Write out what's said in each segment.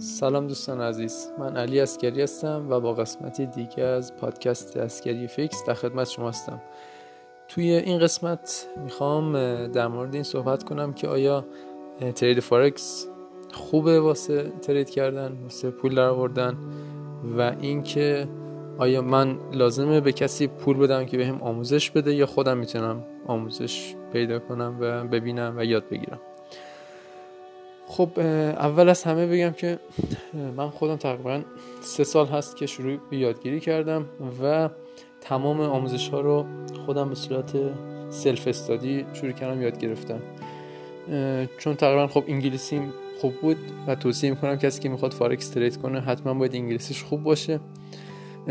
سلام دوستان عزیز. من علی اسکری هستم و با قسمتی دیگه از پادکست اسکری FX در خدمت شما هستم. توی این قسمت می‌خوام در مورد این صحبت کنم که آیا ترید فارکس خوبه واسه ترید کردن واسه پول در آوردن و اینکه آیا من لازمه به کسی پول بدم که بهم آموزش بده یا خودم می‌تونم آموزش پیدا کنم و ببینم و یاد بگیرم. خب اول از همه بگم که من خودم تقریبا سه سال هست که شروع به یادگیری کردم و تمام آموزش ها رو خودم به صورت self study شروع کردم یاد گرفتم. چون تقریبا خب انگلیسیم خوب بود و توصیه می‌کنم کسی که می‌خواد فارکس ترید کنه حتما باید انگلیسیش خوب باشه.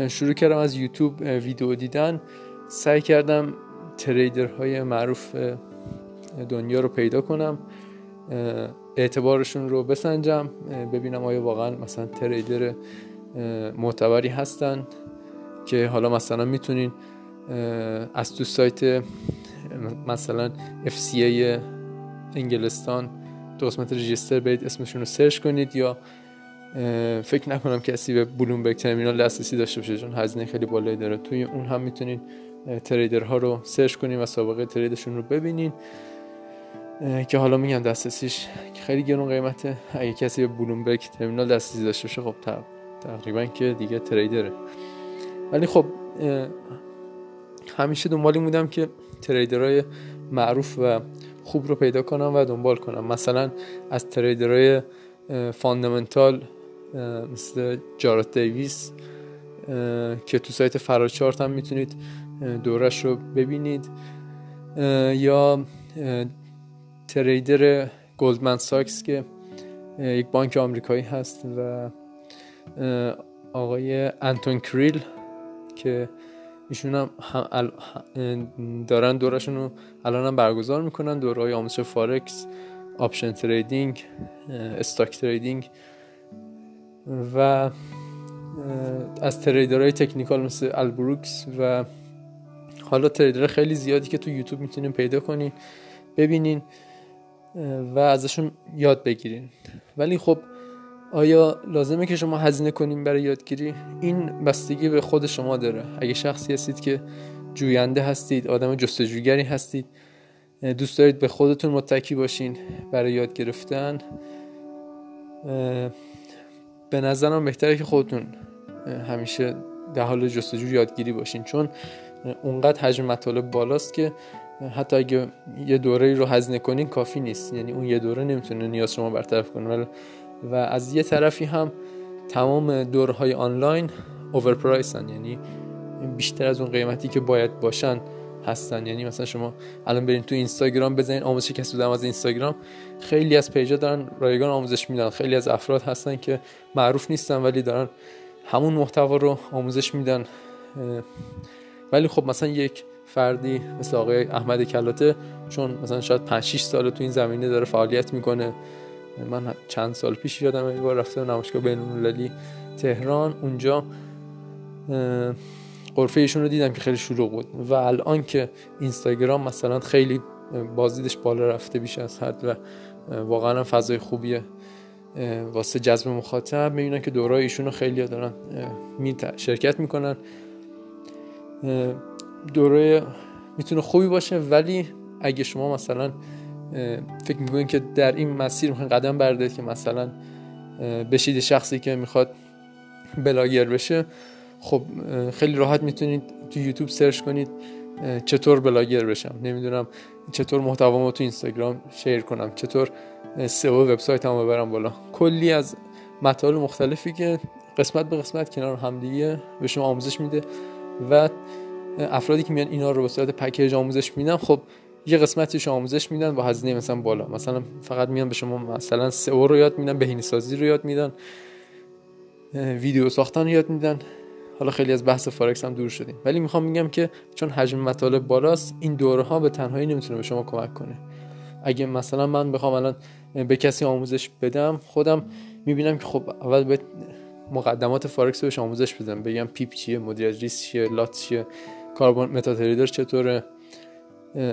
شروع کردم از یوتیوب ویدیو دیدن. سعی کردم تریدرهای معروف دنیا رو پیدا کنم. اعتبارشون رو بسنجم ببینم آیا واقعا مثلا تریدر معتبری هستن که حالا مثلا می‌تونین از تو سایت مثلا FCA انگلستان تو قسمت رجیستر برید اسمشون رو سرچ کنید یا فکر نکنم کسی به بلومبرگ ترمینال دسترسی داشته باشه چون هزینه خیلی بالایی داره. توی اون هم می‌تونین تریدرها رو search کنین و سابقه تریدشون رو ببینین. که حالا میگم دسترسیش خیلی گرون قیمته. اگه کسی به Bloomberg Terminal دسترسی داشته باشه خب تقریبا که دیگه تریدره. ولی خب همیشه دنبال این بودم که تریدرهای معروف و خوب رو پیدا کنم و دنبال کنم. مثلا از تریدرهای fundamental مثل جارات دیویس که تو سایت فراچارت هم می‌تونید دوره‌ش رو ببینید یا تریدر گلدمن ساکس که یک بانک آمریکایی هست و آقای انتون کریل که ایشون هم, دارن دوره‌شون رو الان هم برگزار می‌کنن دوره‌های آموزش فارکس option trading stock trading و از تریدرهای تکنیکال مثل البروکس و حالا تریدر خیلی زیادی که تو یوتیوب می‌تونین پیدا کنین ببینین. و ازشون یاد بگیرین. ولی خب آیا لازمه که شما هزینه کنیم برای یادگیری؟ این بستگی به خود شما داره. اگه شخصی هستید که جوینده هستید آدم جستجوگری هستید دوست دارید به خودتون متکی باشین برای یاد گرفتن به نظرم بهتره که خودتون همیشه در حال جستجو یادگیری باشین. چون اونقدر حجم مطالب بالاست که حتی اگه یه دوره رو هزینه کنین کافی نیست. یعنی اون یه دوره نمی‌تونه نیاز شما برطرف کنه. و از یه طرفی هم تمام دورهای آنلاین اوورپرایسن یعنی بیشتر از اون قیمتی که باید باشن هستن. یعنی مثلا شما الان برین تو اینستاگرام بزنین آموزش کسی بودم از اینستاگرام. خیلی از پیجا دارن رایگان آموزش میدن. خیلی از افراد هستن که معروف نیستن ولی دارن همون محتوا رو آموزش میدن. ولی خب مثلا یک فردی مثل آقای احمد کلاته چون مثلا شاید 5 6 سال تو این زمینه داره فعالیت می‌کنه. من چند سال پیش یادم یه بار رفته نمایشگاه بین تهران. اونجا قرفه ایشون رو دیدم که خیلی شروع بود. و الان که اینستاگرام مثلا خیلی بازدیدش بالا رفته بیش از حد و واقعا فضای خوبیه واسه جذب مخاطب می‌بینن که دورای ایشون رو خیلی دارن شرکت می‌کنن. دوره می‌تونه خوبی باشه ولی اگه شما مثلا فکر می‌کنید که در این مسیر می‌خواین قدم بردارید که مثلا بشید شخصی که می‌خواد بلاگر بشه خب خیلی راحت می‌تونید تو یوتیوب سرچ کنید چطور بلاگر بشم. نمی‌دونم چطور محتوامو تو اینستاگرام شیر کنم چطور سئو وبسایت هم ببرم بالا. کلی از مطالب مختلفی که قسمت به قسمت کنار همدیگه به شما آموزش میده و افرادی که میان اینا رو به صورت پکیج آموزش میدن خب یه قسمتش آموزش میدن با هزینه مثلا بالا. مثلا فقط میان به شما مثلا سئو رو یاد میدن بهینه سازی رو یاد میدن ویدیو ساختن رو یاد میدن. حالا خیلی از بحث فارکس هم دور شدیم. ولی می‌خوام میگم که چون حجم مطالب بالاست این دوره ها به تنهایی نمی‌تونه به شما کمک کنه. اگه مثلا من بخوام الان به کسی آموزش بدم خودم می‌بینم که خب اول به مقدمات فارکس بهش آموزش بدم. بگم pip چیه مدیریت ریسک چیه lot چیه. کار با متا چطوره؟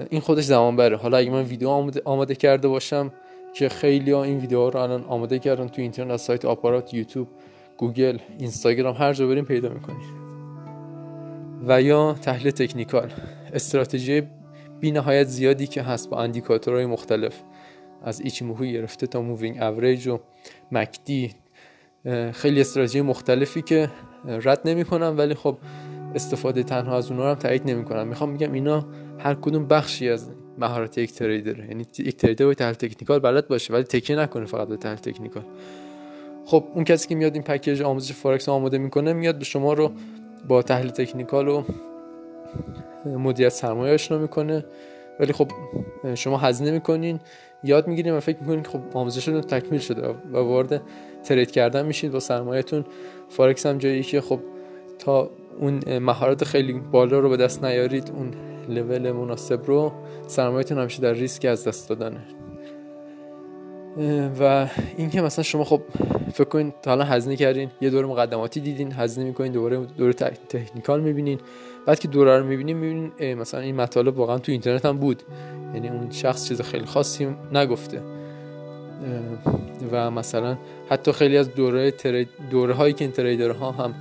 این خودش زمان بره حالا اگه من ویدیو آماده, آماده کرده باشم که خیلی ها این ویدیوها رو الان آماده کردن تو اینترنت از سایت آپارات یوتیوب گوگل اینستاگرام هر جا بریم پیدا می‌کنید و یا تحلیل تکنیکال. استراتژی بی نهایت زیادی که هست با اندیکاتورهای مختلف. از ایچیموهی گرفته تا moving average و MACD. خیلی استراتژی مختلفی که رد نمی‌کنم ولی خب استفاده تنها از اونها هم تایید نمی‌کنم. می‌خوام بگم اینا هر کدوم بخشی از مهارت یک trader. یعنی یک trader باید تحلیل تکنیکال بلد باشه ولی تکیه نکنه فقط به تحلیل تکنیکال. خب اون کسی که میاد این پکیج آموزش فارکس آماده می‌کنه میاد به شما رو با تحلیل تکنیکال و مدیریت سرمایه آشنا می‌کنه. ولی خب شما هزینه می‌کنین یاد می‌گیرین و فکر می‌کنین خب آموزشتون تکمیل شده و وارد trade کردن میشید با سرمایهتون. فارکس هم جایی که خب تا اون مهارت خیلی بالا رو به دست نیارید اون لول مناسب رو سرمایهتون همیشه در ریسک از دست دادنه. و اینکه مثلا شما خب فکر کنید تا حالا هزینه کردین یه دور مقدماتی دیدین هزینه می‌کنین دوباره دور تکنیکال می‌بینین. بعد که دوره رو می‌بینین می‌بینین مثلا این مطالب واقعا تو اینترنت هم بود. یعنی اون شخص چیز خیلی خاصی نگفته. و مثلا حتی خیلی از دوره دوره هایی که این تریدرها هم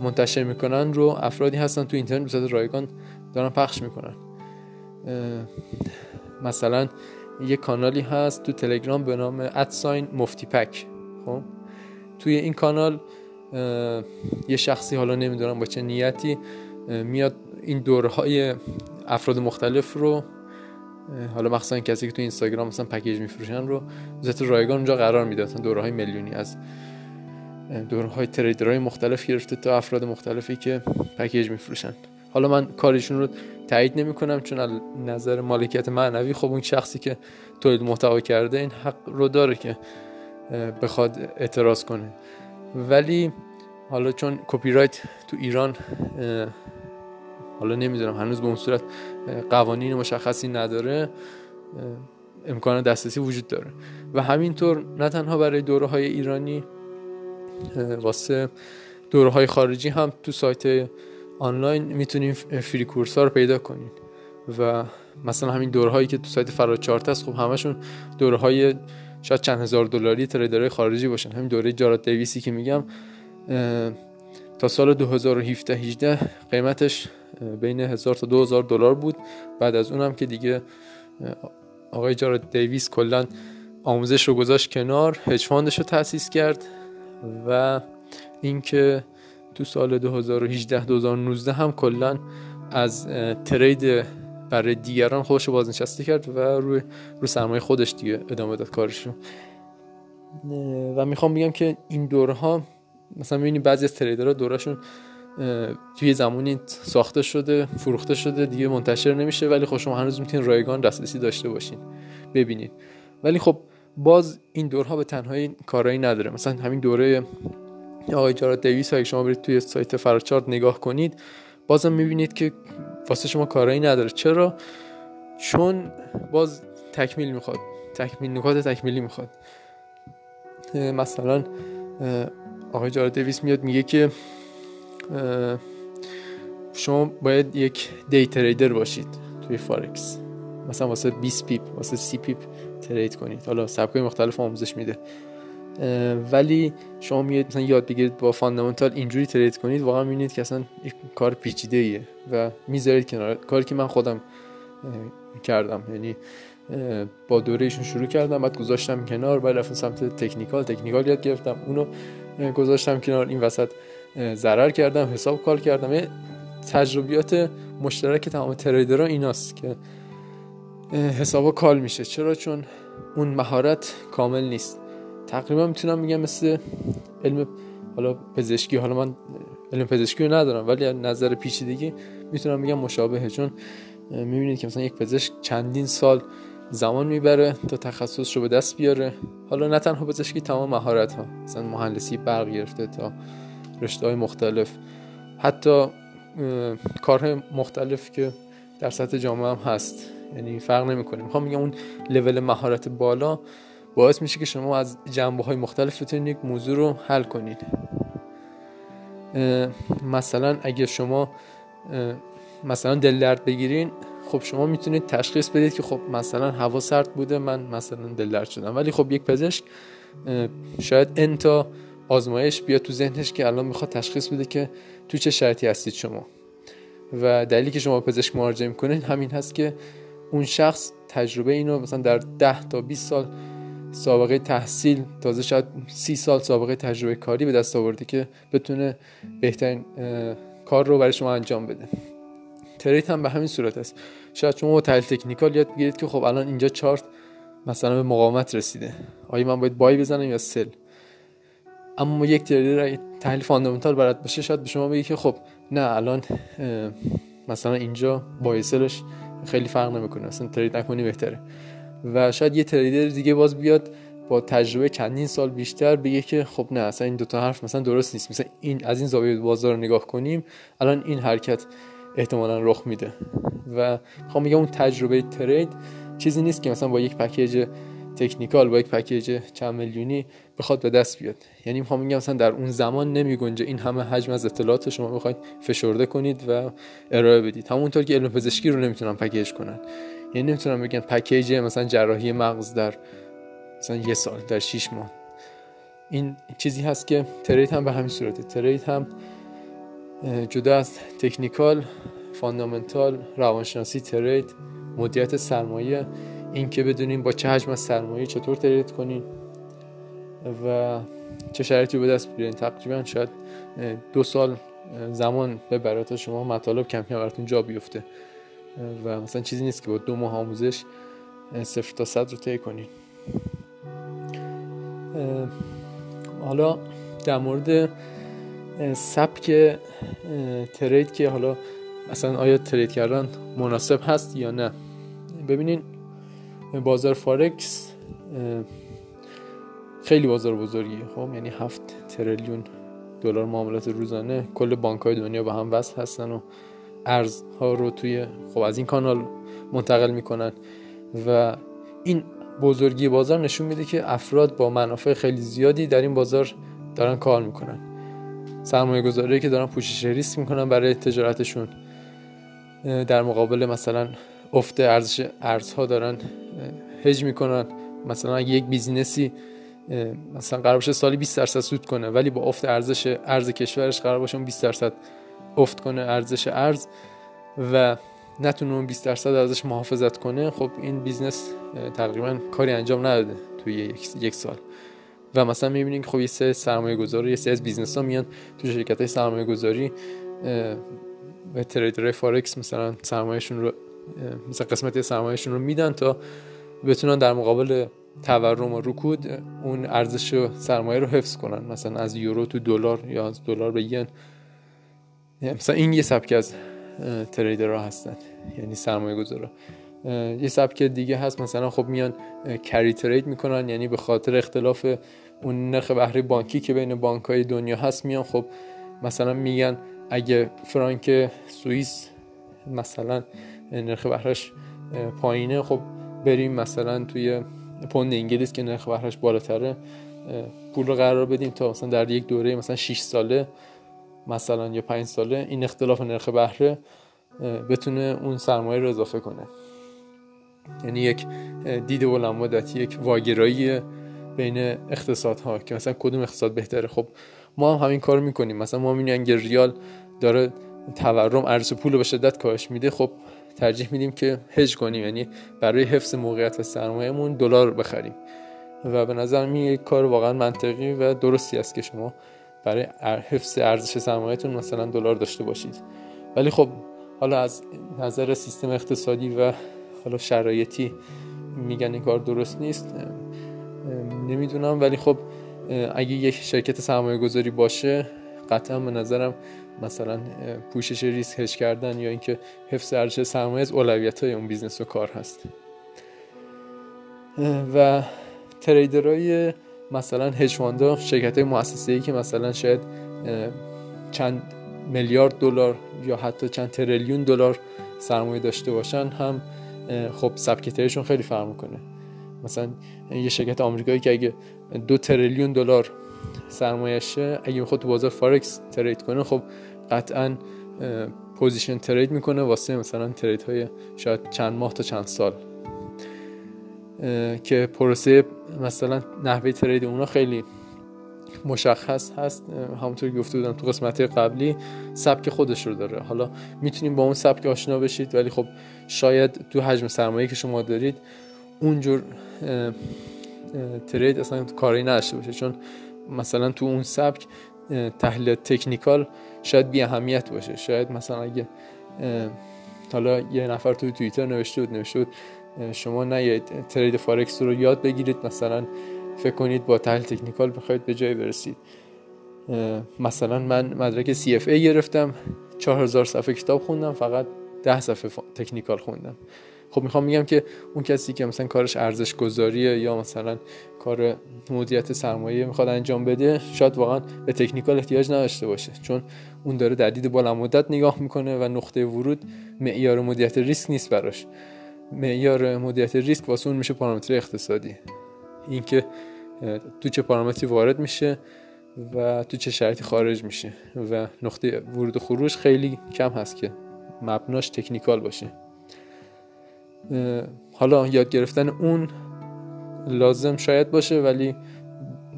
منتشر می‌کنن رو افرادی هستن تو اینترنت به رایگان دارن پخش می‌کنن. مثلا یه کانالی هست تو تلگرام به نام ادساین مفتی پک. خب؟ توی این کانال یه شخصی حالا نمی‌دونم با چه نیتی میاد این دورهای افراد مختلف رو حالا مخصوصا کسی که تو اینستاگرام مثلا پکیج میفروشن رو ذات رایگان اونجا قرار میده مثلا دوره های میلیونی از دوره های تریدرهای مختلف گرفته تا افراد مختلفی که پکیج میفروشن. حالا من کارشون رو تایید نمی کنم چون از نظر مالکیت معنوی خب اون شخصی که تولید محتوا کرده این حق رو داره که بخواد اعتراض کنه. ولی حالا چون کپی رایت تو ایران حالا نمی‌دونم هنوز به اون صورت قوانین مشخصی نداره امکان دسترسی وجود داره. و همینطور نه تنها برای دوره های ایرانی واسه دوره های خارجی هم تو سایت آنلاین می‌تونیم فری کورس ها رو پیدا کنیم و مثلا همین دوره هایی که تو سایت فراد هست خب همشون دوره های شاید چند هزار دلاری تریدرهای خارجی باشن. همین دوره جارات دیویسی که میگم تا سال 2017 18 قیمتش بین 1000 تا 2000 دلار بود. بعد از اونم که دیگه آقای جارات دیویس کلا آموزش رو گذاشت کنار hedge fund ش رو تأسیس کرد. و اینکه تو سال 2018 2019 هم کلا از trade برای دیگران خودش رو بازنشسته کرد و روی رو سرمایه خودش دیگه ادامه داد کارش رو. و می‌خوام بگم که این دوره ها مثلا می‌بینید بعضی از تریدرها دورشون توی زمانی ساخته شده فروخته شده دیگه منتشر نمیشه ولی خب شما هنوز می‌تونید رایگان دسترسی داشته باشین. ببینید. ولی خب باز این دورها به تنهایی کارایی نداره. مثلا همین دوره آقای جارات دیویس اگه شما برید توی سایت فرچارت نگاه کنید بازم می‌بینید که واسه شما کارایی نداره. چرا؟ چون باز تکمیل می‌خواد. تکمیل نکات تکمیلی می‌خواد. مثلا آقای جارات دیویس میاد میگه که شما باید یک day trader باشید توی فارکس مثلا واسه 20 pip واسه 30 pip. trade کنید. حالا سبکای مختلف آموزش میده. ولی شما میاد مثلا یاد بگیرید با fundamental اینجوری trade کنید واقعا می‌بینید که اصلا یک کار پیچیده ایه و می‌ذارید کنار. کاری که من خودم کردم. یعنی با دوره شروع کردم بعد گذاشتم کنار بعد رفتم سمت تکنیکال. تکنیکال یاد گرفتم اونو گذاشتم کنار. این وسط ضرر کردم حساب کال کردم. تجربیات مشترک تمام تریدرها ایناست که حسابا کال میشه. چرا؟ چون اون مهارت کامل نیست. تقریبا می‌تونم میگم مثل علم حالا پزشکی حالا من علم پزشکی رو ندارم ولی نظر پیچیدگی می‌تونم میگم مشابهه. چون می‌بینید که مثلا یک پزشک چندین سال زمان می‌بره تا تخصص رو به دست بیاره. حالا نه تنها پزشکی تمام مهارت ها مثلا مهندسی برق گرفته تا رشته های مختلف. حتی کارهای مختلف که در سطح جامعه هم هست. یعنی فرق نمی‌کنه. می‌خوام میگم اون لول مهارت بالا باعث میشه که شما از جنبه های مختلف بتونید یک موضوع رو حل کنید. مثلا اگه شما مثلا دل درد بگیرین خب شما می‌تونید تشخیص بدید که خب مثلا هوا سرد بوده من مثلا دل شدم. ولی خب یک پزشک شاید انتا آزمایش بیاد تو ذهنش که الان می‌خواد تشخیص بده که تو چه شرطی هستید شما. و دلیلی که شما پزشک مراجعه می‌کنید همین هست که اون شخص تجربه اینو مثلا در 10 تا 20 سال سابقه تحصیل تازه شاید 30 سال سابقه تجربه کاری به دست آورده که بتونه بهترین کار رو برای شما انجام بده. trade هم به همین صورت است. شاید شما با تحلیل تکنیکال یاد بگیرید که خب الان اینجا چارت مثلا به مقاومت رسیده. آیا من باید buy بزنم یا sell؟ اما یک trader تحلیل fundamental بلد باشه شاید به شما بگی که خب نه الان مثلا اینجا بای سلش خیلی فرق نمی‌کنه اصلا ترید نکنی بهتره. و شاید یه تریدر دیگه باز بیاد با تجربه چندین سال بیشتر بگه که خب نه اصلا این دوتا حرف مثلا درست نیست. مثلا این از این زاویه بازار رو نگاه کنیم الان این حرکت احتمالا رخ میده. و می‌خوام میگم اون تجربه ترید چیزی نیست که مثلا با یک پکیج تکنیکال با یک پکیج چند میلیونی بخواد به دست بیاد. یعنی می‌خوام میگم مثلا در اون زمان نمیگنجه. این همه حجم از اطلاعات شما بخواید فشرده کنید و ارائه بدید. همونطور که علم پزشکی رو نمی‌تونن پکیج کنن. یعنی نمی‌تونن بگن پکیج مثلا جراحی مغز در مثلا یه سال در 6 ماه. این چیزی هست که trade هم به همین صورته. trade هم جدا از تکنیکال fundamental روانشناسی trade مدیریت سرمایه این که بدونیم با چه حجم از سرمایه چطور trade کنیم و چه شرایطی به دست بیارین. تقریبا شاید دو سال زمان به برات شما مطالب کم کم براتون جا بیفته. و مثلا چیزی نیست که با دو ماه آموزش صفر تا صد رو طی کنین حالا در مورد سبک ترید که حالا اصلا آیا ترید کردن مناسب هست یا نه. ببینین بازار فارکس خیلی بازار بزرگیه خب یعنی هفت تریلیون دلار معاملات روزانه. کل بانک های دنیا با هم وصل هستن و ارزها رو توی خب از این کانال منتقل می‌کنن. و این بزرگی بازار نشون میده که افراد با منافع خیلی زیادی در این بازار دارن کار می‌کنن. سرمایه گذاری که دارن پوشش ریسک می‌کنن برای تجارتشون. در مقابل مثلا افت ارزش ارزها دارن هج می‌کنن. مثلا اگه یک business ی مثلا قرار باشه سالی 20 درصد سود کنه ولی با افت ارزش ارز کشورش قرار باشه 20 درصد افت کنه ارزش ارز و نتونه اون 20 درصد ازش محافظت کنه خب این business تقریبا کاری انجام نداده توی یک, سال. و مثلا می‌بینید خب یه سه سرمایه گذاری یه سه از business ها میان تو شرکت های سرمایه گذاری و تریدر فارکس مثلا سرمایهشون رو مثلا قسمت سرمایهشون رو میدن تا بتونن در مقابل تورم و رکود اون ارزش سرمایه رو حفظ کنن. مثلا از یورو تو دلار یا از دلار به ین. مثلا این یه سبک از تریدرها هستن. یعنی سرمایه گذارا یه سبک دیگه هست. مثلا خب میان کری ترید می‌کنن. یعنی به خاطر اختلاف اون نرخ بهره بانکی که بین بانک های دنیا هست میان خب مثلا میگن اگه فرانک سوئیس مثلا نرخ بهرش پایینه. خب بریم مثلا توی پوند انگلیس که نرخ بهرش بالاتره پول رو قرار بدیم تا مثلا در یک دوره مثلا 6 ساله مثلا یا 5 ساله این اختلاف نرخ بهره بتونه اون سرمایه رو اضافه کنه. یعنی یک دید بلند مدتی یک واگرایی بین اقتصادها که مثلا کدوم اقتصاد بهتره. خب ما هم همین کار می‌کنیم. مثلا ما می‌بینیم ریال داره تورم ارز پول رو به شدت کاهش میده خب ترجیح میدیم که هج کنیم یعنی برای حفظ موقعیت سرمایهمون دلار بخریم. و به نظر می یک کار واقعا منطقی و درستی است که شما برای حفظ ارزش سرمایهتون مثلا دلار داشته باشید. ولی خب حالا از نظر سیستم اقتصادی و حالا شرایطی میگن این کار درست نیست. نمی‌دونم ولی خب اگه یک شرکت سرمایه گذاری باشه قطعا به نظرم مثلا پوشش ریسک هش کردن یا اینکه حفظ ارزش سرمایه از اولویت های اون business و کار هست. و trader های مثلا هج شرکت های مؤسسه ای که مثلا شاید چند میلیارد دلار یا حتی چند تریلیون دلار سرمایه داشته باشن هم خب سبک خیلی فرق می‌کنه. مثلا یه شرکت آمریکایی که اگه دو تریلیون دلار سرمایهشه اگه می‌خواد تو بازار فارکس trade کنه خب قطعا position trade می‌کنه واسه مثلا trade های شاید چند ماه تا چند سال. که پروسه مثلا نحوه ترید اونا خیلی مشخص هست. همونطور گفته بودم تو قسمت قبلی سبک خودش رو داره. حالا می‌تونیم با اون سبک آشنا بشید ولی خب شاید تو حجم سرمایه که شما دارید اونجور ترید اصلا کاری نداشته باشه چون مثلا تو اون سبک تحلیل تکنیکال شاید بی اهمیت باشه. شاید مثلا اگه حالا یه نفر تو توییتر نوشته بود نوشته بود شما نه ترید فارکس رو یاد بگیرید مثلا فکر کنید با تحلیل تکنیکال بخواید به جای برسید. مثلا من مدرک CFA گرفتم 4000 صفحه کتاب خوندم فقط 10 صفحه تکنیکال خوندم. خب می‌خوام میگم که اون کسی که مثلا کارش ارزش گذاریه یا مثلا کار مدیریت سرمایه می‌خواد انجام بده شاید واقعا به تکنیکال احتیاج نداشته باشه. چون اون داره در دید بالا مدت نگاه می‌کنه و نقطه ورود معیار مدیریت ریسک نیست براش. معیار مدیریت ریسک واسه اون میشه پارامتر اقتصادی. اینکه تو چه پارامتری وارد میشه و تو چه شرایطی خارج میشه و نقطه ورود و خروج خیلی کم هست که مبناش تکنیکال باشه. حالا یاد گرفتن اون لازم شاید باشه ولی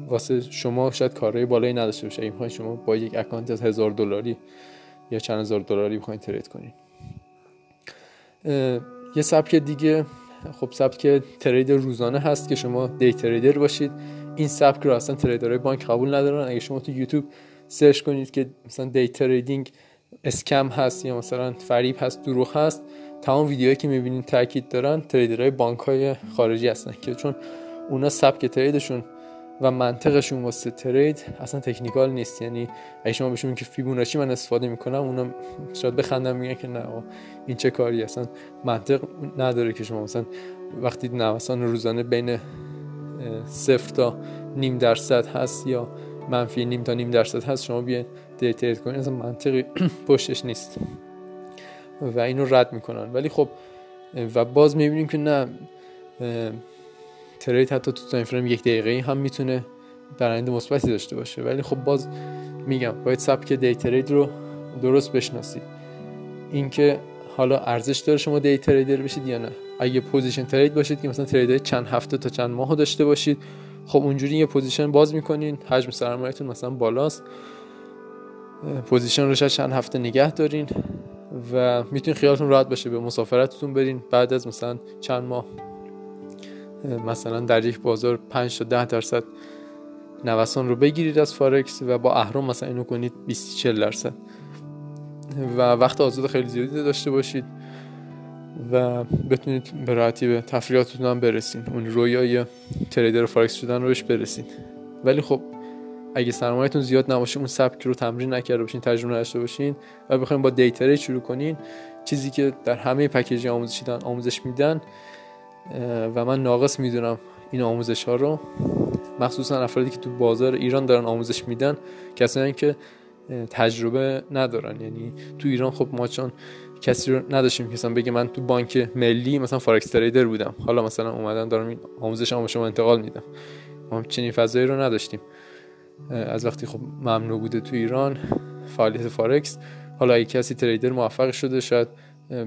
واسه شما شاید کارهای بالایی نداشته باشه. این شما با یک اکانت از هزار دلاری یا چند هزار دلاری بخواید trade کنید یه سبک دیگه. خب سبک trade روزانه هست که شما day trader باشید. این سبک رو اصلا trader های بانک قبول ندارن. اگه شما تو یوتیوب search کنید که مثلا day trading scam هست یا مثلا فریب هست دروغ هست تمام ویدیوهایی که می‌بینید تاکید دارن trader های بانک های خارجی هستن که چون اونا سبک trade شون و منطقشون واسه trade اصلا تکنیکال نیست. یعنی اگه شما بهشون که فیبوناچی من استفاده می‌کنم اونا شاید بخندم میگن که نه این چه کاری؟ اصلا منطق نداره که شما مثلا وقتی نوسان روزانه بین صفر تا نیم درصد هست یا منفی نیم تا نیم درصد هست شما بیاین ترید کنید. اصلا منطقی پشتش نیست. و اینو رد می‌کنن. ولی خب و باز می‌بینیم که نه ترید حتی تو تایم فریم یک دقیقه هم می‌تونه برآیند مثبتی داشته باشه. ولی خب باز میگم باید سبک day trade رو درست بشناسید اینکه حالا ارزش داره شما day trader بشید یا نه. اگه position trade باشید که مثلا trade چند هفته تا چند ماه داشته باشید خب اونجوری یه position باز می‌کنین. حجم سرمایهتون مثلا بالاست. position رو چند هفته نگه دارین. و می‌تونین خیالتون راحت باشه. به مسافرتتون برین. بعد از مثلا چند ماه مثلا در یک بازار 5 تا 10 درصد نوسان رو بگیرید از فارکس و با اهرم مثلا اینو کنید 20 40 درصد. و وقت آزاد خیلی زیادی داشته باشید و بتونید به راحتی به تفریحاتتون هم برسید اون رویای trader فارکس شدن بهش برسید ولی خب اگه سرمایه‌تون زیاد نباشه اون سبک رو تمرین نکرده باشین تجربه نداشته باشین و بخواید با day trade شروع کنین چیزی که در همه پکیج آموزشی آموزش میدن و من ناقص می‌دونم این آموزش ها رو. مخصوصا افرادی که تو بازار ایران دارن آموزش میدن کسانی که تجربه ندارن. یعنی تو ایران خب ما چون کسی رو نداشتیم که مثلا بگه من تو بانک ملی مثلا فارکس trader بودم. حالا مثلا اومدن دارم این آموزش هم شما انتقال میدم. ما چنین فضایی رو نداشتیم. از وقتی خب ممنوع بوده تو ایران فعالیت فارکس حالا اگه کسی trader موفق شده شاید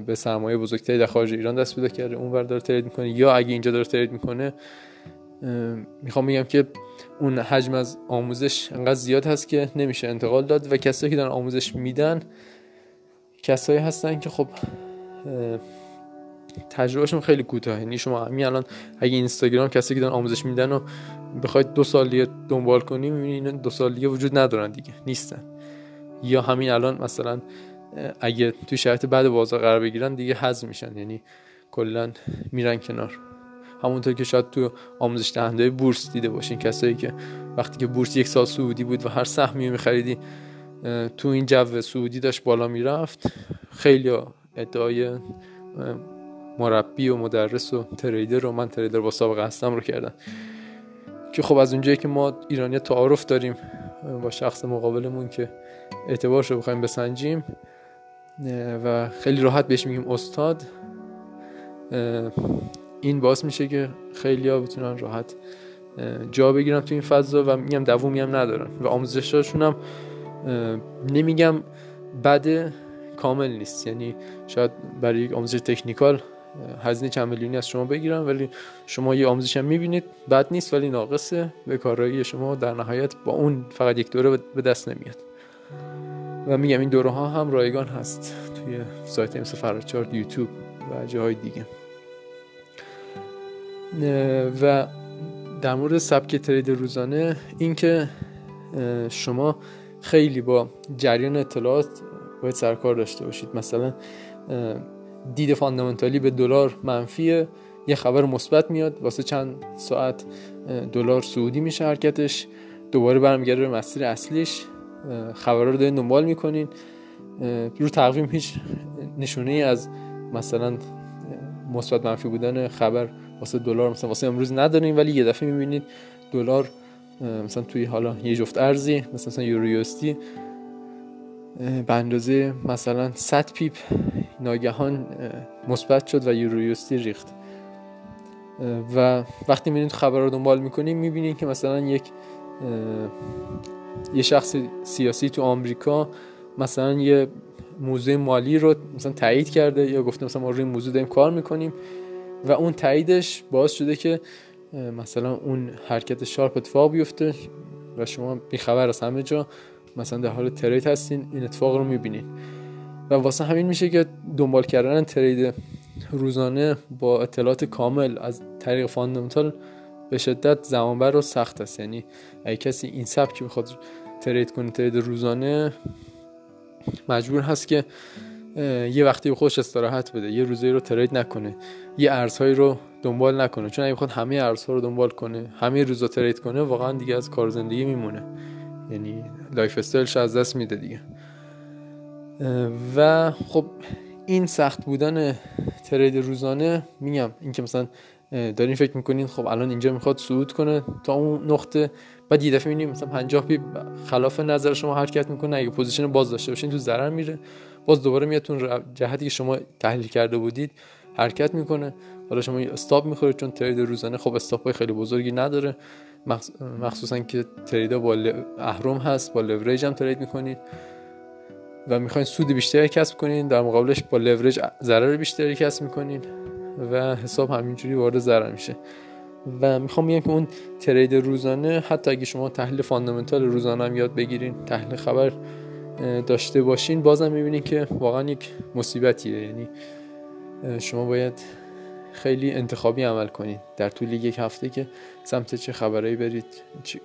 به سرمایه بزرگتری در خارج ایران دست پیدا کرده اونور داره ترید می‌کنه یا اگه اینجا داره ترید می‌کنه می‌خوام بگم که اون حجم از آموزش انقدر زیاد هست که نمیشه انتقال داد و کسایی که دارن آموزش میدن کسایی هستن که خب تجربهشون خیلی کوتاه یعنی شما همین الان اگه اینستاگرام کسی که دارن آموزش میدن و بخواید دو سال دیگه دنبال کنی می‌بینید دو سال دیگه وجود ندارن دیگه نیستن. یا همین الان مثلا اگه توی شرایط بعد بازار قرار بگیرن دیگه حذف میشن یعنی کلا میرن کنار. همونطور که شاید تو آموزش دهنده بورس دیده باشین کسایی که وقتی که بورس یک سال سعودی بود و هر سهمی میخریدی تو این جو سعودی داشت بالا می‌رفت. خیلی ادعای مربی و مدرس و تریدر و من تریدر با سابقه هستم رو کردن. که خب از اونجایی که ما ایرانی تعارف داریم با شخص مقابلمون که اعتبارش رو بخوایم بسنجیم و خیلی راحت بهش میگیم استاد این باعث میشه که خیلی ها بتونن راحت جا بگیرن تو این فضا و میگم دوومی هم ندارن. و آموزشاشون هم نمیگم بده کامل نیست. یعنی شاید برای یک آموزش تکنیکال هزینه چند میلیونی از شما بگیرن ولی شما یه آموزش هم می‌بینید. بد نیست ولی ناقصه. به کارایی شما در نهایت با اون فقط یک دوره به دست نمیاد. و میگم این دوره ها هم رایگان هست توی سایت مثل فرچارد یوتیوب و جاهای دیگه. و در مورد سبک ترید روزانه اینکه شما خیلی با جریان اطلاعات باید سرکار داشته باشید. مثلا دید فاندامنتالی به دلار منفیه. یه خبر مثبت میاد. واسه چند ساعت دلار سعودی میشه حرکتش. دوباره برمیگرده به مسیر اصلیش. خبرها رو دارین دنبال می‌کنین. رو تقویم هیچ نشونه ای از مثلا مثبت منفی بودن خبر واسه دلار مثلا واسه امروز نداریم ولی یه دفعه می‌بینید دلار مثلا توی حالا یه جفت ارزی مثلا, یورویوستی به اندازه مثلا 100 پیپ ناگهان مثبت شد و یورویوستی ریخت. و وقتی می‌بینید خبر رو دنبال می‌کنیم می‌بینید که مثلا یک یه شخص سیاسی تو آمریکا مثلا یه موضوع مالی رو مثلا تایید کرده یا گفته مثلا ما روی موضوع داریم کار می‌کنیم و اون تاییدش باعث شده که مثلا اون حرکت sharp اتفاق بیفته و شما بیخبر از همه جا مثلا در حال trade هستین این اتفاق رو می‌بینین. و واسه همین میشه که دنبال کردن trade روزانه با اطلاعات کامل از طریق fundamental به شدت زمانبر و سخت است. یعنی اگه کسی این سبکی بخواد trade کنه trade روزانه مجبور هست که یه وقتی به خودش استراحت بده یه روزی رو trade نکنه یه ارزهایی رو دنبال نکنه. چون اگه بخواد همه ارزها رو دنبال کنه همه روزا trade کنه واقعا دیگه از کار زندگی میمونه. یعنی lifestyle ش از دست میده دیگه. و خب این سخت بودن trade روزانه میگم اینکه مثلا دارین فکر می‌کنین خب الان اینجا می‌خواد صعود کنه تا اون نقطه بعد یه دفعه می‌بینیم مثلا 50 pip خلاف نظر شما حرکت می‌کنه اگه position باز داشته باشین تو ضرر میره. باز دوباره میاد تو جهتی که شما تحلیل کرده بودید حرکت می‌کنه. حالا شما stop می‌خورید چون trade روزانه خب stop خیلی بزرگی نداره. مخصوصا که trade ا با اهرم هست با لوریج هم trade می‌کنید و می‌خواین سود بیشتری کسب کنین در مقابلش با لورج ضرر بیشتری کسب می‌کنین و حساب همینجوری وارد ضرر میشه. و می‌خوام بگم که اون ترید روزانه حتی اگه شما تحلیل فاندامنتال روزانه هم یاد بگیرین تحلیل خبر داشته باشین بازم می‌بینین که واقعا یک مصیبتیه. یعنی شما باید خیلی انتخابی عمل کنید. در طول یک هفته که سمت چه خبرهایی برید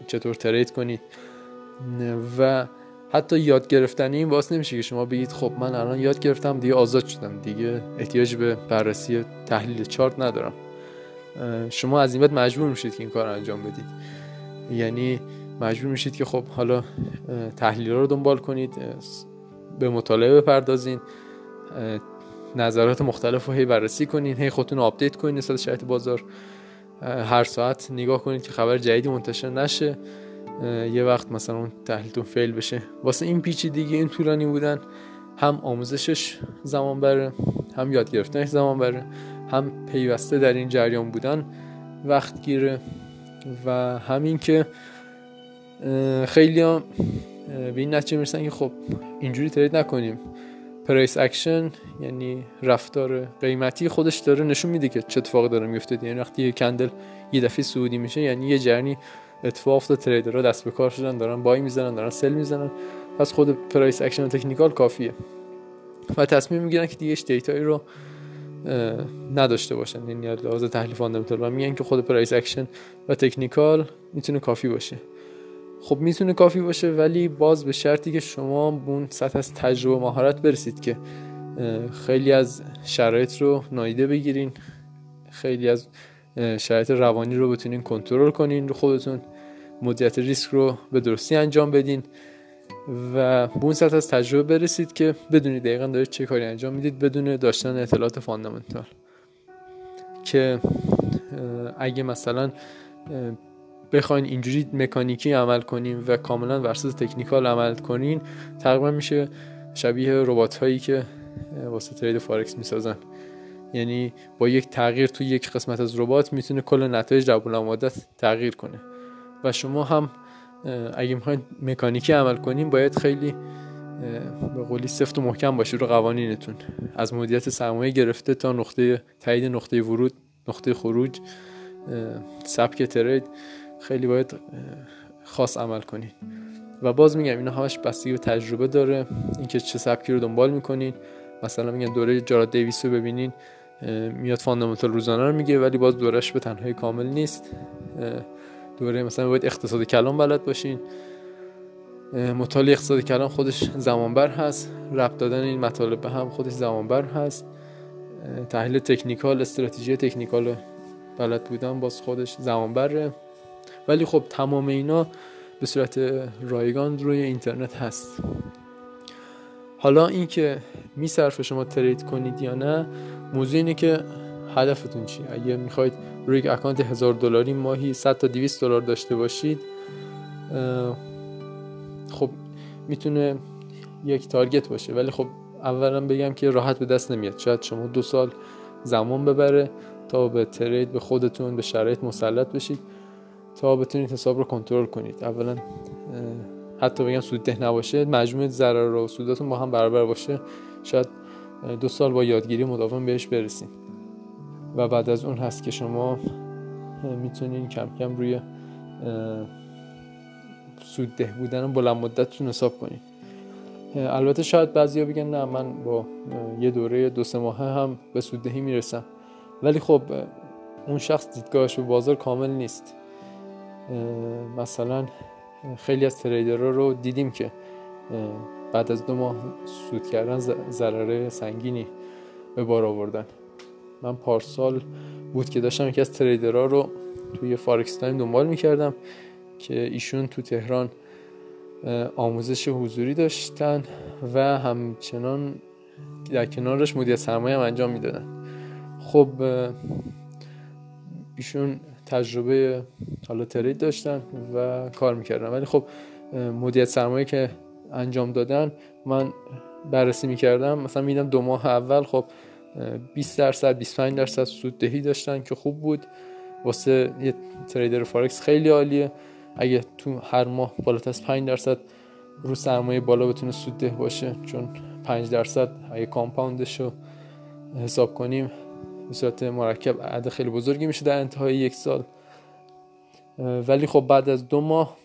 چطور ترید کنید. و حتی یاد گرفتن این باعث نمیشه که شما بگید خب من الان یاد گرفتم دیگه آزاد شدم. دیگه احتیاج به بررسی تحلیل چارت ندارم. شما از این بعد مجبور میشید که این کار انجام بدید. یعنی مجبور میشید که خب حالا تحلیل رو دنبال کنید به مطالعه بپردازین. نظرات مختلف رو هی بررسی کنین هی خودتون update کنین نسبت شرایط بازار. هر ساعت نگاه کنید که خبر جدیدی منتشر نشه. یه وقت مثلا اون تحلیلتون fail بشه. واسه این پیچیدگیه این طولانی بودن هم آموزشش زمان بره هم یاد گرفتنش زمان بره هم پیوسته در این جریان بودن وقت گیره و همین که خیلی هم به این نتیجه می‌رسن که خب اینجوری trade نکنیم. price action یعنی رفتار قیمتی خودش داره نشون میده که چه اتفاقی داره میفته یعنی وقتی یه candle یه دفعه صعودی میشه یعنی یه جریانی اتفاق افتاد trader ها دست به کار شدن دارن buy می‌زنن دارن sell می‌زنن. پس خود price action technical کافیه. و تصمیم می‌گیرن که دیگه data یی رو نداشته باشن. یعنی لحاظ تحلیل fundamental و میگن که خود price action و technical می‌تونه کافی باشه. خب می‌تونه کافی باشه ولی باز به شرطی که شما اون سطح از تجربه مهارت برسید که خیلی از شرایط رو نادیده بگیرین خیلی از شرایط روانی رو بتونین کنترل کنین رو خودتون مدیریت ریسک رو به درستی انجام بدین و به اون سطح از تجربه برسید که بدونید دقیقا دارید چه کاری انجام می‌دید بدون داشتن اطلاعات fundamental. که اگه مثلا بخواین اینجوری مکانیکی عمل کنیم و کاملا بر اساس technical عمل کنین تقریبا میشه شبیه ربات هایی که واسه trade فارکس می‌سازن. یعنی با یک تغییر توی یک قسمت از ربات می‌تونه کل نتایج در تغییر کنه. و شما هم اگه می‌خواین مکانیکی عمل کنیم باید خیلی به قولی سفت و محکم باشید رو قوانینتون. از مدیریت سرمایه گرفته تا نقطه تایید نقطه ورود نقطه خروج سبک ترید. خیلی باید خاص عمل کنید و باز میگم اینا همش بستگی به تجربه داره. اینکه چه سبکی رو دنبال می‌کنین. مثلا میگن دوره جاراد دیویس رو ببینین میاد fundamental روزانه رو میگه ولی باز دورش به تنهایی کامل نیست. دوره مثلا باید اقتصاد کلان بلد باشین. مطالعه اقتصاد کلان خودش زمانبر هست. ربط دادن این مطالب به هم خودش زمانبر هست. تحلیل technical استراتژی technical بلد بودن باز خودش زمانبره. ولی خب تمام اینا به صورت رایگان روی اینترنت هست. حالا اینکه میصرف شما ترید کنید یا نه موضوع اینه که هدفتون چی اگه می‌خواید روی یک اکانت هزار دلاری ماهی 100 تا 200 دلار داشته باشید خب می‌تونه یک تارگت باشه. ولی خب اولا بگم که راحت به دست نمیاد. شاید شما دو سال زمان ببره تا به ترید به خودتون به شرایط مسلط بشید. تا بتونید حساب رو کنترل کنید. اولا حتی بگم سود ده نباشه مجموع ضرر و سوداتون با هم برابر باشه. شاید دو سال با یادگیری مداوم بهش برسید و بعد از اون هست که شما می‌تونین کم کم روی سود ده بودن بلند مدتتون حساب کنید البته شاید بعضیا بگن نه من با یه دوره دو سه ماه هم به سوددهی می‌رسم. ولی خب اون شخص دیدگاهش به بازار کامل نیست. مثلا خیلی از trader ها رو دیدیم که بعد از دو ماه سود کردن ضرر سنگینی به بار آوردن. من پارسال بود که داشتم یکی از trader ها رو توی فارکس تایم دنبال می‌کردم که ایشون تو تهران آموزش حضوری داشتن و همچنان در کنارش مدیر سرمایه هم انجام می‌دادن. خب ایشون تجربه حالا trade داشتن و کار می‌کردن. ولی خب مدیریت سرمایه که انجام دادن من بررسی می‌کردم. مثلا میدم دو ماه اول خب 20 درصد 25 درصد سوددهی داشتن که خوب بود. واسه یه trader فارکس خیلی عالیه. اگه تو هر ماه بالاتر از 5 درصد رو سرمایه بالا بتونه سودده باشه چون 5 درصد اگه compound ش رو حساب کنیم به صورت مرکب عدد خیلی بزرگی میشه در انتهای یک سال. ولی خب بعد از دو ماه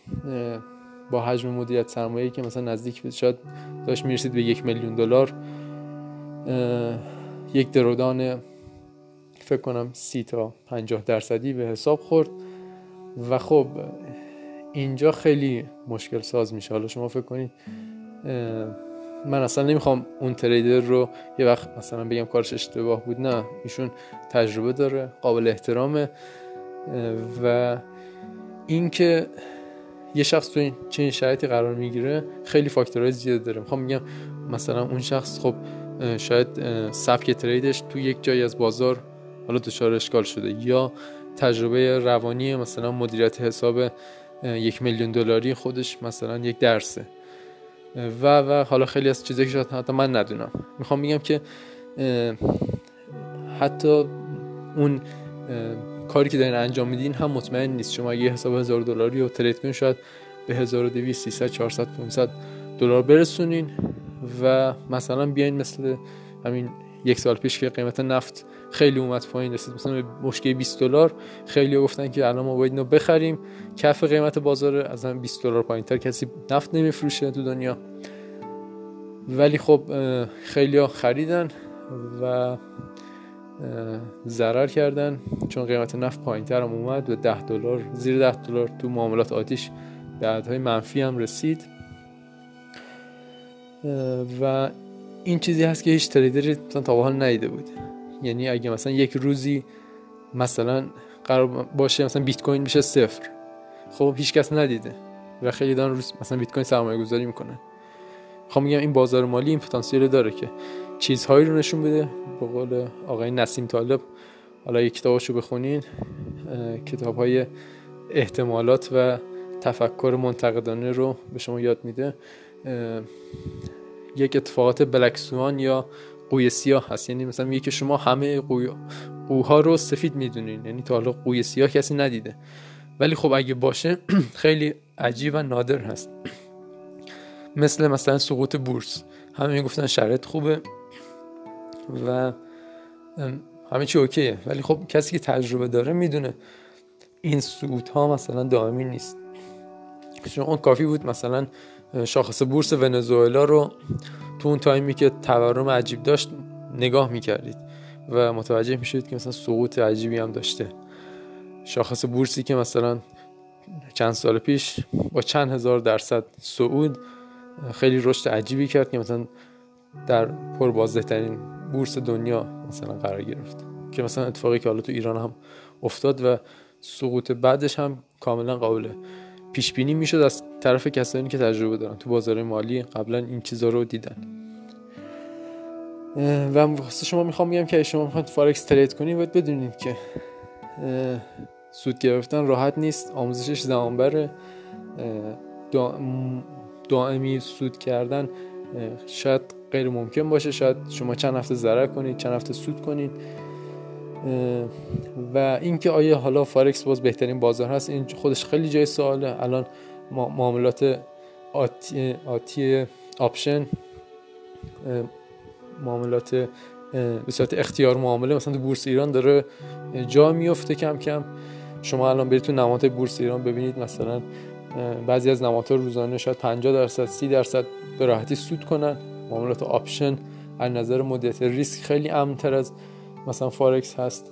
با حجم مدیریت سرمایه که مثلا نزدیک شاید داشت می‌رسید به یک میلیون دلار یک درودان فکر کنم سی تا پنجاه درصدی به حساب خورد. و خب اینجا خیلی مشکل ساز میشه. حالا شما فکر کنید من اصلا نمی‌خوام اون تریدر رو یه وقت مثلا بگم کارش اشتباه بود نه. ایشون تجربه داره قابل احترامه. و اینکه یه شخص تو این چنین شرایطی قرار می‌گیره خیلی فاکتورهای زیاد داره. می‌خوام میگم مثلا اون شخص خب شاید سبک تریدش تو یک جایی از بازار حالا دچار اشکال شده. یا تجربه روانی مثلا مدیریت حساب یک میلیون دلاری خودش مثلا یک درسه. و و حالا خیلی از چیزایی که شاید حتی من ندونم. می‌خوام بگم که حتی اون کاری که دارین انجام میدین هم مطمئن نیست. شما اگه حساب هزار دلاری رو ترید کنین شاید به 1200 300 400 500 دلار برسونین و مثلا بیاین مثل همین یک سال پیش که قیمت نفت خیلی اومد پایین رسید. مثلا به مشکل 20 دلار خیلی گفتن که الان ما باید اینو بخریم. کف قیمت بازار از هم 20 دلار پایینتر. کسی نفت نمیفروشه تو دنیا. ولی خب خیلی ها خریدن و ضرر کردن. چون قیمت نفت پایینتر هم اومد به 10 دلار زیر 10 دلار تو معاملات آتیش به عددهای منفی هم رسید. و این چیزی هست که هیچ تریدری مثلا تا حال ندیده بود. یعنی اگه مثلا یک روزی مثلا قرار باشه مثلا بیت کوین بشه صفر. خب هیچ کس ندیده و خیلی دارن روز مثلا بیت کوین سرمایه گذاری می‌کنن. خب میگم این بازار مالی این پتانسیل داره که چیزهایی رو نشون بده. به قول آقای نسیم طالب حالا یک کتابشو بخونین کتاب های احتمالات و تفکر منتقدانه رو به شما یاد میده. یک اتفاقات بلکسوان یا قوی سیاه هست. یعنی مثلا میگه که شما همه قوی قوها رو سفید می‌دونین. یعنی تا حالا قوی سیاه کسی ندیده. ولی خب اگه باشه خیلی عجیب و نادر هست. مثل مثلا سقوط بورس. همه گفتن شرط خوبه و همه چی اوکیه. ولی خب کسی که تجربه داره می‌دونه این سقوط ها مثلا دائمی نیست. شما کافی بود مثلا شاخص بورس ونزوئلا رو تو اون تایمی که تورم عجیب داشت نگاه می‌کردید و متوجه میشید که مثلا سقوط عجیبی هم داشته. شاخص بورسی که مثلا چند سال پیش با چند هزار درصد صعود خیلی رشد عجیبی کرد که مثلا در پربازده ترین بورس دنیا مثلا قرار گرفت. که مثلا اتفاقی که حالا تو ایران هم افتاد و سقوط بعدش هم کاملا قابل پیش بینی می‌شد از طرف کسانی که تجربه دارن. تو بازار مالی قبلا این چیزا رو دیدن. و واسه شما می‌خوام بگم که شما می‌خواید فارکس ترید کنید باید بدونید که سود گرفتن راحت نیست آموزشش زمان دائمی سود کردن شاید غیر ممکن باشه. شاید شما چند هفته ضرر کنید چند هفته سود کنید. و اینکه آیا حالا فارکس باز بهترین بازار هست این خودش خیلی جای سواله. الان معاملات آتی, آتی آپشن معاملات به صورت اختیار معامله مثلا تو بورس ایران داره جا میفته کم کم. شما الان برید تو نماد بورس ایران ببینید مثلا بعضی از نمادها روزانه شاید 50 درصد 30 درصد به راحتی سود کنن. معاملات آپشن از نظر مدیریت ریسک خیلی امنتر از مثلا فارکس هست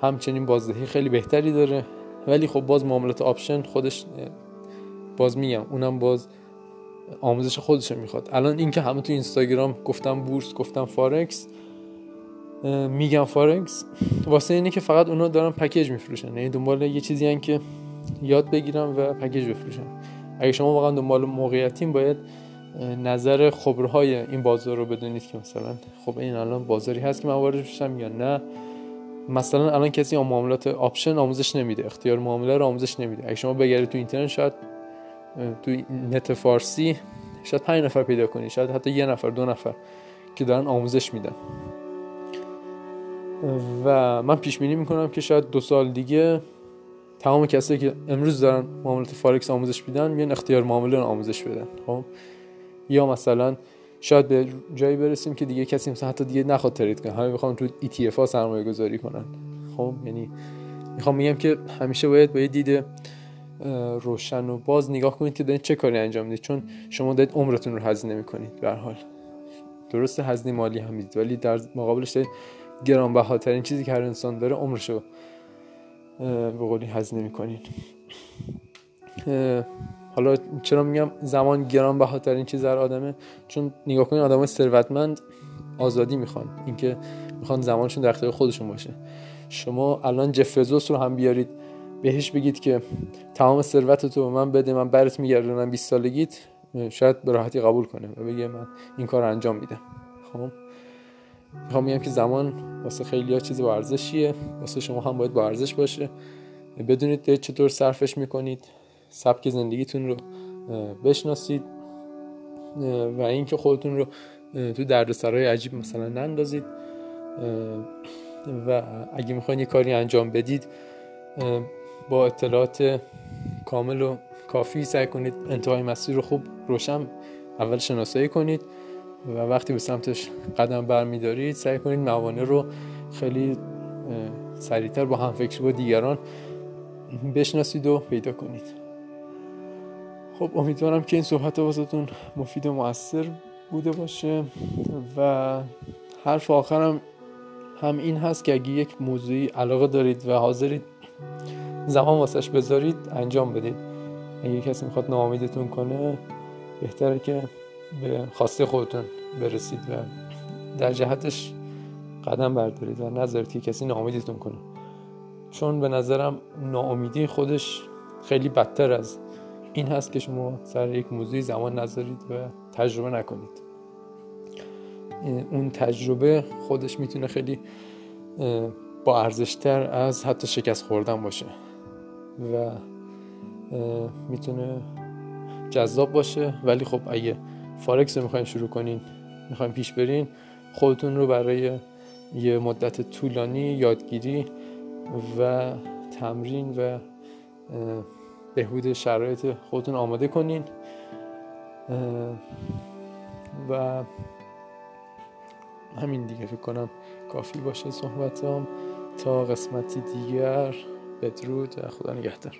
همچنین بازدهی خیلی بهتری داره. ولی خب باز معاملات آپشن خودش باز میگم اونم باز آموزش خودش می‌خواد. الان اینکه همه تو اینستاگرام گفتم بورس گفتم فارکس میگم فارکس واسه اینه که فقط اونا دارن پکیج میفروشن. یعنی دنبال یه چیزی هستن که یاد بگیرم و پکیج بفروشن. اگه شما واقعا دنبال موقعیتین باید نظر خبرهای این بازار رو بدونید که مثلا خب این الان بازاری هست که من وارد بشم یا نه. مثلا الان کسی آن معاملات آپشن آموزش نمیده اختیار معامله رو آموزش نمیده. اگه شما بگردید تو اینترنت شاید تو نت فارسی شاید پنج نفر پیدا کنید شاید حتی یه نفر دو نفر که دارن آموزش میدن. و من پیش بینی می‌کنم که شاید دو سال دیگه تمام کسایی که امروز دارن معاملات فارکس آموزش میدن میان اختیار معامله رو آموزش بدن. خب؟ یا مثلا شاید به جایی برسیم که دیگه کسی مثلا حتی دیگه نخواد ترید کنه. همه بخوام تو ETF ها سرمایه گذاری کنن. خب یعنی می‌خوام میگم که همیشه باید با یه دید روشن و باز نگاه کنید که دارید چه کاری انجام می‌دید. چون شما دارید عمرتون رو هزینه می‌کنید به حال. درسته هزینه مالی هم می‌دید ولی در مقابلش دارید گرانبهاترین چیزی که هر انسان داره عمرشو به قولی هزینه می‌کنید. حالا چرا میگم زمان گرانبهاترین چیز در آدمه؟ چون نگاه کنید آدم ثروتمند آزادی می‌خوان. اینکه می‌خوان زمانشون در اختیار خودشون باشه. شما الان جفزوس رو هم بیارید بهش بگید که تمام ثروت تو به من بده من برات میگردونم 20 سالگیت شاید به راحتی قبول کنه و بگه من این کار انجام میدم. خب؟ می‌خوام میگم که زمان واسه خیلی ها چیز با ارزشیه. واسه شما هم باید با ارزش باشه. بدونید چطور صرفش می‌کنید. سبک زندگیتون رو بشناسید و اینکه خودتون رو تو دردسرای عجیب مثلا نندازید و اگه می‌خواین یه کاری انجام بدید با اطلاعات کامل و کافی سعی کنید انتهای مسیر رو خوب روشن اول شناسایی کنید و وقتی به سمتش قدم برمیدارید سعی کنید موانع رو خیلی سریعتر با همفکری با دیگران بشناسید و پیدا کنید. خب امیدوارم که این صحبت واسهتون مفید و موثر بوده باشه و حرف آخرم هم این هست که اگه یک موضوعی علاقه دارید و حاضرید زمان واسش بذارید انجام بدید. اگه کسی می‌خواد ناامیدتون کنه بهتره که به خواسته خودتون برسید و در جهتش قدم بردارید و نذارید که کسی ناامیدتون کنه. چون به نظرم ناامیدی خودش خیلی بدتر از این هست که شما سر یک موضوعی زمان نذارید و تجربه نکنید. اون تجربه خودش می‌تونه خیلی با ارزشتر از حتی شکست خوردن باشه و می‌تونه جذاب باشه. ولی خب اگه فارکس رو می‌خواین شروع کنین می‌خواین پیش برین خودتون رو برای یه مدت طولانی یادگیری و تمرین و بهبود شرایط خودتون آماده کنین. و همین دیگه فکر کنم کافی باشه صحبتام. تا قسمتی دیگر بدرود و خدا نگهدار.